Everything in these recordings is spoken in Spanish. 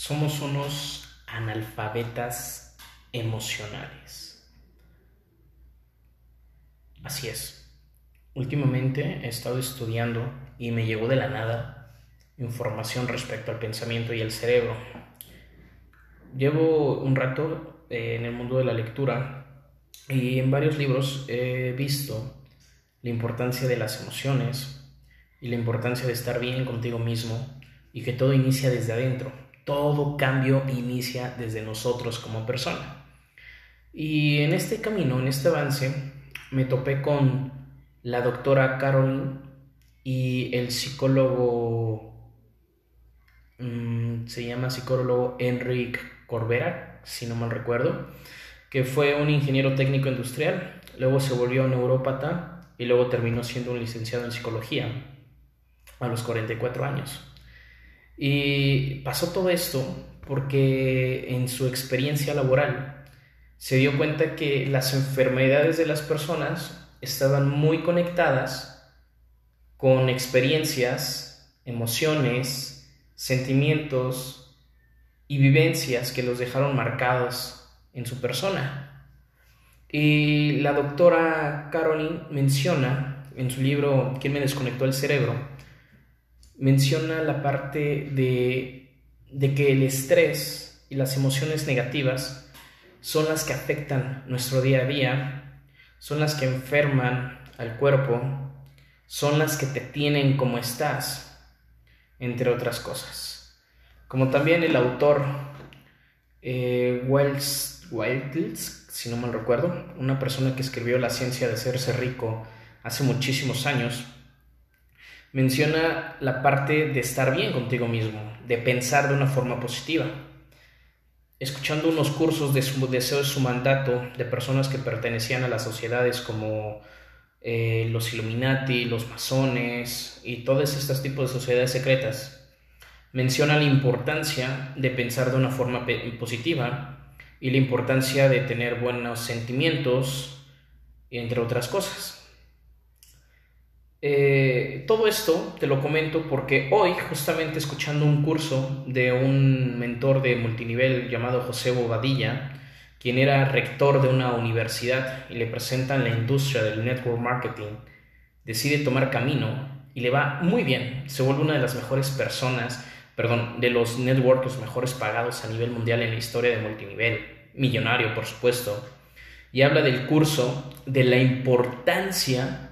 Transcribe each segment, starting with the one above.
somos unos analfabetas emocionales. Así es. Últimamente he estado estudiando y me llegó de la nada información respecto al pensamiento y el cerebro. Llevo un rato eh, en el mundo de la lectura y en varios libros he visto la importancia de las emociones y la importancia de estar bien contigo mismo y que todo inicia desde adentro todo cambio inicia desde nosotros como persona. Y en este camino, en este avance, me topé con la doctora Caroline y el psicólogo, mm, se llama psicólogo Enrique Corbera, si no mal recuerdo, que fue un ingeniero técnico industrial, luego se volvió neurópata y luego terminó siendo un licenciado en psicología a los 44 años. Y pasó todo esto porque en su experiencia laboral se dio cuenta que las enfermedades de las personas estaban muy conectadas con experiencias, emociones, sentimientos y vivencias que los dejaron marcados en su persona. Y la doctora Caroline menciona en su libro ¿Quién me desconectó el cerebro? Menciona la parte de, que el estrés y las emociones negativas son las que afectan nuestro día a día, son las que enferman al cuerpo, son las que te tienen como estás, entre otras cosas. Como también el autor eh, Wells, Wells, si no mal recuerdo, una persona que escribió La ciencia de hacerse rico hace muchísimos años, menciona la parte de estar bien contigo mismo, de pensar de una forma positiva. Escuchando unos cursos de su deseo de su mandato de personas que pertenecían a las sociedades como eh, los Illuminati, los masones y todos estos tipos de sociedades secretas, menciona la importancia de pensar de una forma positiva y la importancia de tener buenos sentimientos, entre otras cosas. Eh, todo esto te lo comento porque hoy, justamente escuchando un curso de un mentor de multinivel llamado José Bobadilla, quien era rector de una universidad y le presentan la industria del network marketing, decide tomar camino y le va muy bien. Se vuelve una de las mejores personas, perdón, de los networkers mejores pagados a nivel mundial en la historia de multinivel, millonario por supuesto, y habla del curso de la importancia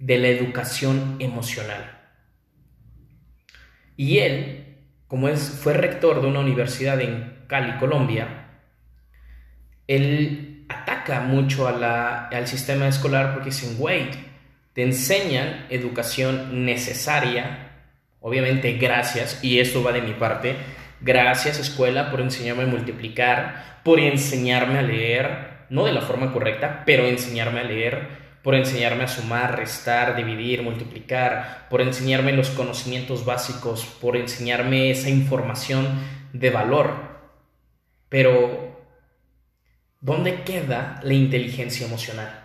de la educación emocional. Y él, como es, fue rector de una universidad en Cali, Colombia, él ataca mucho al sistema escolar porque dicen, wait, te enseñan educación necesaria, obviamente gracias, y esto va de mi parte, gracias escuela por enseñarme a multiplicar, por enseñarme a leer, no de la forma correcta, pero enseñarme a leer, por enseñarme a sumar, restar, dividir, multiplicar, por enseñarme los conocimientos básicos, por enseñarme esa información de valor. Pero, ¿dónde queda la inteligencia emocional?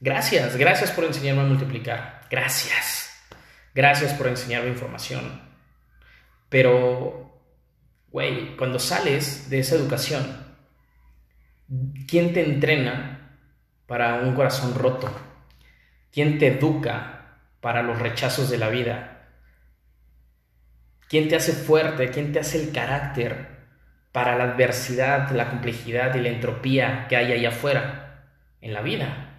Gracias, gracias por enseñarme a multiplicar. Gracias. Gracias por enseñarme información. Pero, güey, cuando sales de esa educación, ¿quién te entrena para un corazón roto? ¿Quién te educa para los rechazos de la vida? ¿Quién te hace fuerte? ¿Quién te hace el carácter para la adversidad, la complejidad y la entropía que hay allá afuera en la vida?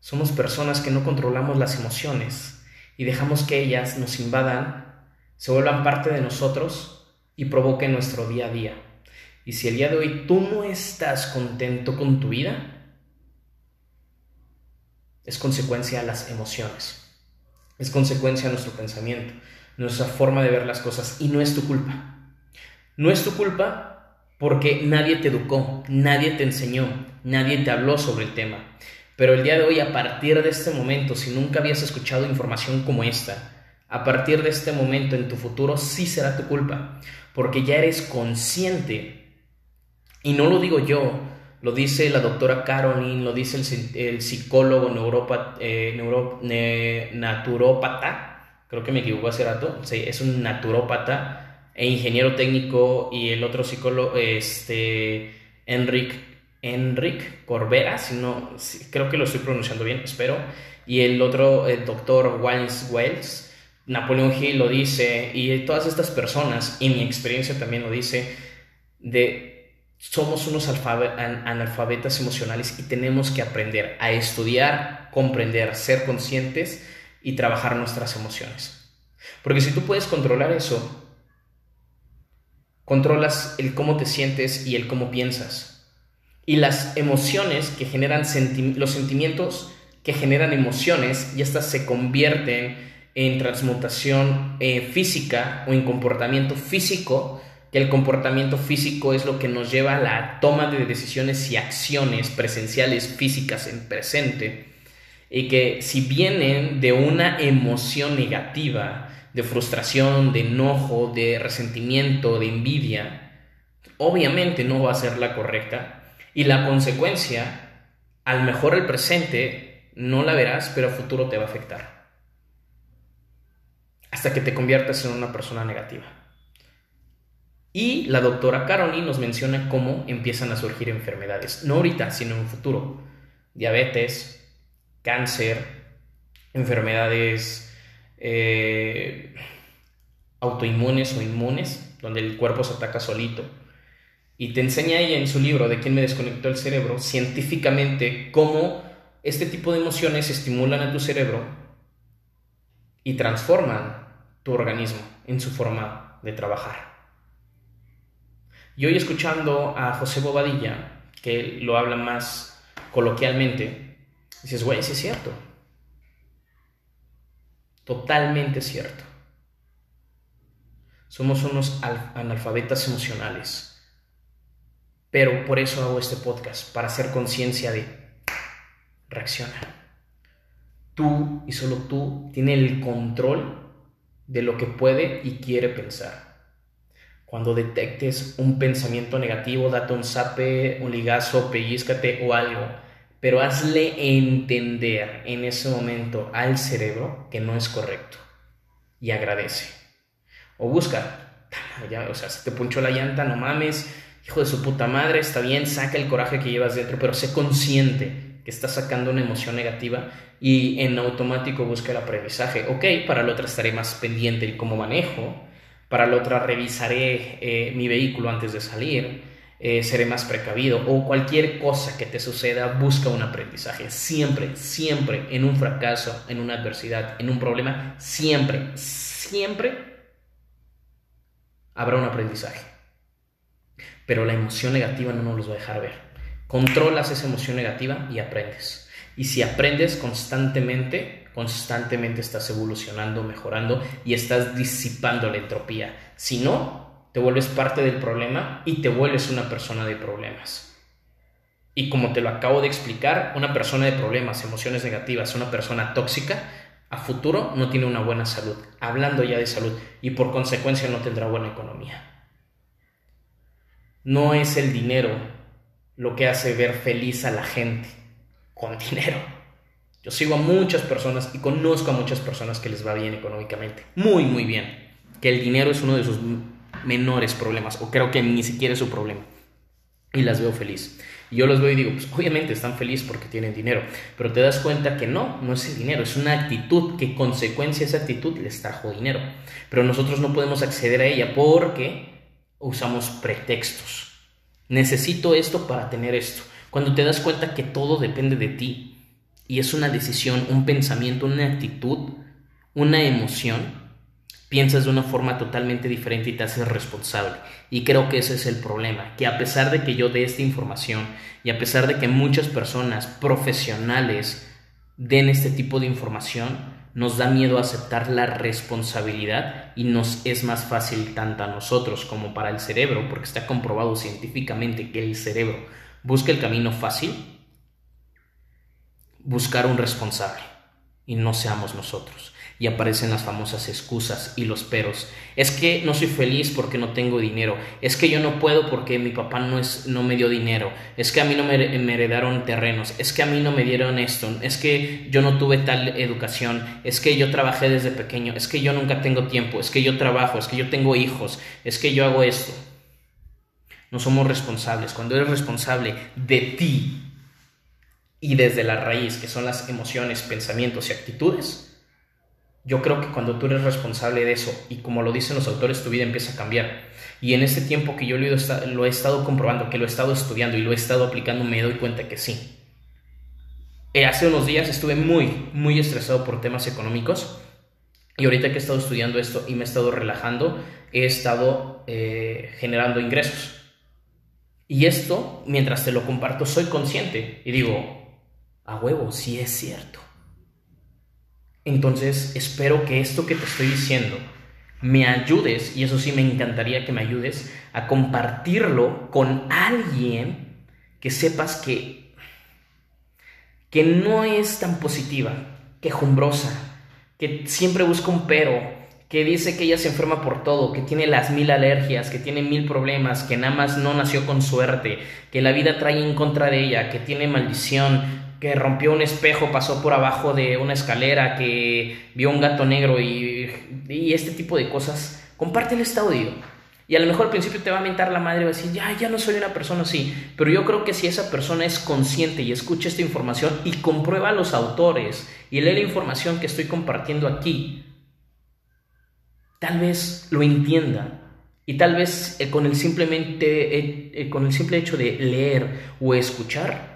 Somos personas que no controlamos las emociones y dejamos que ellas nos invadan, se vuelvan parte de nosotros y provoque nuestro día a día. Y si el día de hoy tú no estás contento con tu vida, es consecuencia de las emociones, es consecuencia de nuestro pensamiento, nuestra forma de ver las cosas y no es tu culpa. No es tu culpa porque nadie te educó, nadie te enseñó, nadie te habló sobre el tema. Pero el día de hoy, a partir de este momento, si nunca habías escuchado información como esta, a partir de este momento en tu futuro sí será tu culpa, porque ya eres consciente. Y no lo digo yo, lo dice la doctora Caroline, lo dice el, psicólogo eh, naturópata, creo que me equivoco hace rato, sí, es un naturópata e ingeniero técnico y el otro psicólogo, este, Enric, Enric Corbera, si no, creo que lo estoy pronunciando bien, espero, y el otro, doctor Wines Wells, Napoleón Hill lo dice, y todas estas personas, y mi experiencia también lo dice, de somos unos analfabetas emocionales y tenemos que aprender a estudiar, comprender, ser conscientes y trabajar nuestras emociones. Porque si tú puedes controlar eso, controlas el cómo te sientes y el cómo piensas. Y las emociones que generan los sentimientos que generan emociones y estas se convierten en transmutación eh, física o en comportamiento físico que el comportamiento físico es lo que nos lleva a la toma de decisiones y acciones presenciales físicas en presente y que si vienen de una emoción negativa, de frustración, de enojo, de resentimiento, de envidia, obviamente no va a ser la correcta y la consecuencia, al mejor el presente, no la verás, pero a futuro te va a afectar. Hasta que te conviertas en una persona negativa. Y la doctora Caroline nos menciona cómo empiezan a surgir enfermedades, no ahorita, sino en un futuro. Diabetes, cáncer, enfermedades eh, autoinmunes o inmunes, donde el cuerpo se ataca solito. Y te enseña ella en su libro de quién me desconectó el cerebro, científicamente, cómo este tipo de emociones estimulan a tu cerebro y transforman tu organismo en su forma de trabajar. Y hoy escuchando a José Bobadilla, que lo habla más coloquialmente, dices, güey, sí es cierto. Totalmente cierto. Somos unos analfabetas emocionales. Pero por eso hago este podcast, para hacer conciencia de reacciona. Tú y solo tú tienes el control de lo que puede y quiere pensar. Cuando detectes un pensamiento negativo, date un zape, un ligazo, pellizcate o algo. Pero hazle entender en ese momento al cerebro que no es correcto. Y agradece. O busca. Ya, o sea, si te punchó la llanta, no mames. Hijo de su puta madre, está bien, saca el coraje que llevas dentro, pero sé consciente que estás sacando una emoción negativa y en automático busca el aprendizaje. Ok, para la otra estaré más pendiente de cómo manejo, para la otra revisaré eh, mi vehículo antes de salir, eh, seré más precavido o cualquier cosa que te suceda, busca un aprendizaje. Siempre, siempre en un fracaso, en una adversidad, en un problema, siempre, siempre habrá un aprendizaje. Pero la emoción negativa no nos los va a dejar ver. Controlas esa emoción negativa y aprendes. Y si aprendes constantemente, constantemente estás evolucionando, mejorando y estás disipando la entropía. Si no, te vuelves parte del problema y te vuelves una persona de problemas. Y como te lo acabo de explicar, una persona de problemas, emociones negativas, una persona tóxica, a futuro no tiene una buena salud, hablando ya de salud, y por consecuencia no tendrá buena economía. No es el dinero lo que hace ver feliz a la gente con dinero yo sigo a muchas personas y conozco a muchas personas que les va bien económicamente. Muy, muy bien. Que el dinero es uno de sus menores problemas, o creo que ni siquiera es su problema. Y las veo feliz. Y yo los veo y digo, pues obviamente están felices porque tienen dinero, pero te das cuenta que no, no es el dinero, es una actitud que consecuencia esa actitud les trajo dinero. Pero nosotros no podemos acceder a ella porque usamos pretextos. Necesito esto para tener esto. Cuando te das cuenta que todo depende de ti, y es una decisión, un pensamiento, una actitud, una emoción, piensas de una forma totalmente diferente y te haces responsable. Y creo que ese es el problema, que a pesar de que yo dé esta información y a pesar de que muchas personas profesionales den este tipo de información, nos da miedo aceptar la responsabilidad y nos es más fácil tanto a nosotros como para el cerebro, porque está comprobado científicamente que el cerebro busca el camino fácil buscar un responsable y no seamos nosotros. Y aparecen las famosas excusas y los peros. Es que no soy feliz porque no tengo dinero. Es que yo no puedo porque mi papá no, es, no me dio dinero. Es que a mí no me, me heredaron terrenos. Es que a mí no me dieron esto. Es que yo no tuve tal educación. Es que yo trabajé desde pequeño. Es que yo nunca tengo tiempo. Es que yo trabajo. Es que yo tengo hijos. Es que yo hago esto. No somos responsables. Cuando eres responsable de ti y desde la raíz, que son las emociones, pensamientos y actitudes, yo creo que cuando tú eres responsable de eso y como lo dicen los autores, tu vida empieza a cambiar. Y en este tiempo que yo lo he estado comprobando, que lo he estado estudiando y lo he estado aplicando, me doy cuenta que sí. Eh, hace unos días estuve muy, muy estresado por temas económicos y ahorita que he estado estudiando esto y me he estado relajando, he estado eh, generando ingresos. Y esto, mientras te lo comparto, soy consciente y digo, a huevo, sí es cierto. Entonces, espero que esto que te estoy diciendo me ayudes, y eso sí me encantaría que me ayudes, a compartirlo con alguien que sepas que, que no es tan positiva, quejumbrosa, que siempre busca un pero, que dice que ella se enferma por todo, que tiene las mil alergias, que tiene mil problemas, que nada más no nació con suerte, que la vida trae en contra de ella, que tiene maldición, que rompió un espejo, pasó por abajo de una escalera, que vio un gato negro y, este tipo de cosas, compártele este audio. Y a lo mejor al principio te va a mentar la madre y va a decir, ya, ya no soy una persona así. Pero yo creo que si esa persona es consciente y escucha esta información y comprueba los autores y lee la información que estoy compartiendo aquí, tal vez lo entienda. Y tal vez eh, con, el simplemente, eh, eh, con el simple hecho de leer o escuchar,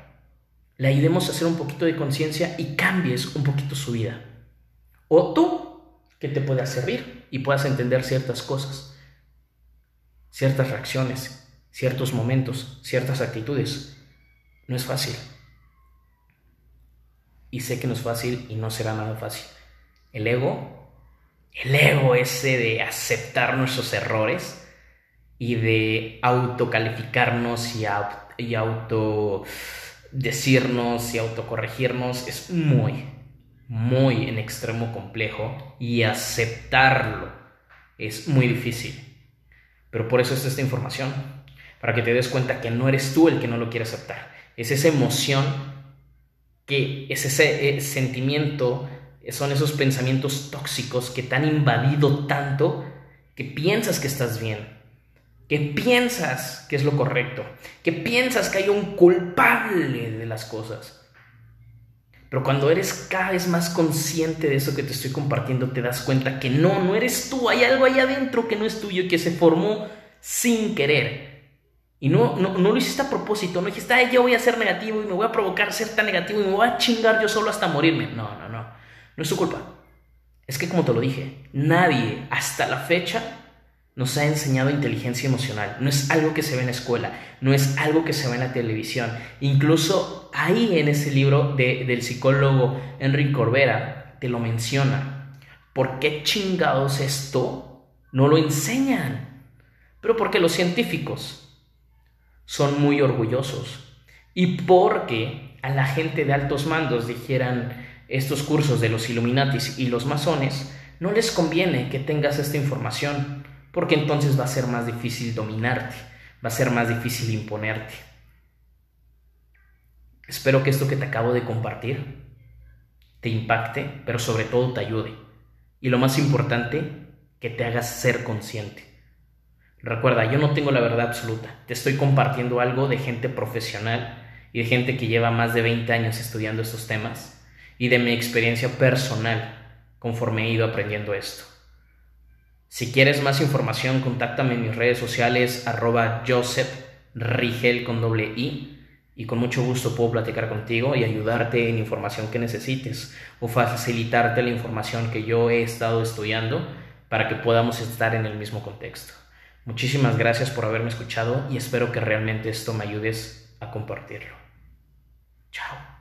le ayudemos a hacer un poquito de conciencia y cambies un poquito su vida. O tú, que te pueda servir y puedas entender ciertas cosas, ciertas reacciones, ciertos momentos, ciertas actitudes. No es fácil. Y sé que no es fácil y no será nada fácil. El ego, el ego ese de aceptar nuestros errores y de autocalificarnos y, y auto decirnos y autocorregirnos es muy, muy en extremo complejo y aceptarlo es muy difícil. Pero por eso es esta información, para que te des cuenta que no eres tú el que no lo quiere aceptar. Es esa emoción que es ese sentimiento, son esos pensamientos tóxicos que te han invadido tanto que piensas que estás bien, que piensas que es lo correcto, que piensas que hay un culpable de las cosas. Pero cuando eres cada vez más consciente de eso que te estoy compartiendo, te das cuenta que no, no eres tú, hay algo ahí adentro que no es tuyo y que se formó sin querer. Y no, no, no lo hiciste a propósito, no dijiste, ay, yo voy a ser negativo y me voy a provocar ser tan negativo y me voy a chingar yo solo hasta morirme. No, no, no, no es tu culpa. Es que como te lo dije, nadie hasta la fecha nos ha enseñado inteligencia emocional. No es algo que se ve en la escuela, no es algo que se ve en la televisión. Incluso ahí en ese libro del psicólogo Enrique Corbera te lo menciona. ¿Por qué chingados esto no lo enseñan? Pero porque los científicos son muy orgullosos y porque a la gente de altos mandos dijeran estos cursos de los Illuminatis y los masones, no les conviene que tengas esta información porque entonces va a ser más difícil dominarte, va a ser más difícil imponerte. Espero que esto que te acabo de compartir te impacte, pero sobre todo te ayude. Y lo más importante, que te hagas ser consciente. Recuerda, yo no tengo la verdad absoluta. Te estoy compartiendo algo de gente profesional y de gente que lleva más de 20 años estudiando estos temas y de mi experiencia personal conforme he ido aprendiendo esto. Si quieres más información, contáctame en mis redes sociales, arroba Joseph Rigel con doble I, y con mucho gusto puedo platicar contigo y ayudarte en información que necesites o facilitarte la información que yo he estado estudiando para que podamos estar en el mismo contexto. Muchísimas gracias por haberme escuchado y espero que realmente esto me ayudes a compartirlo. Chao.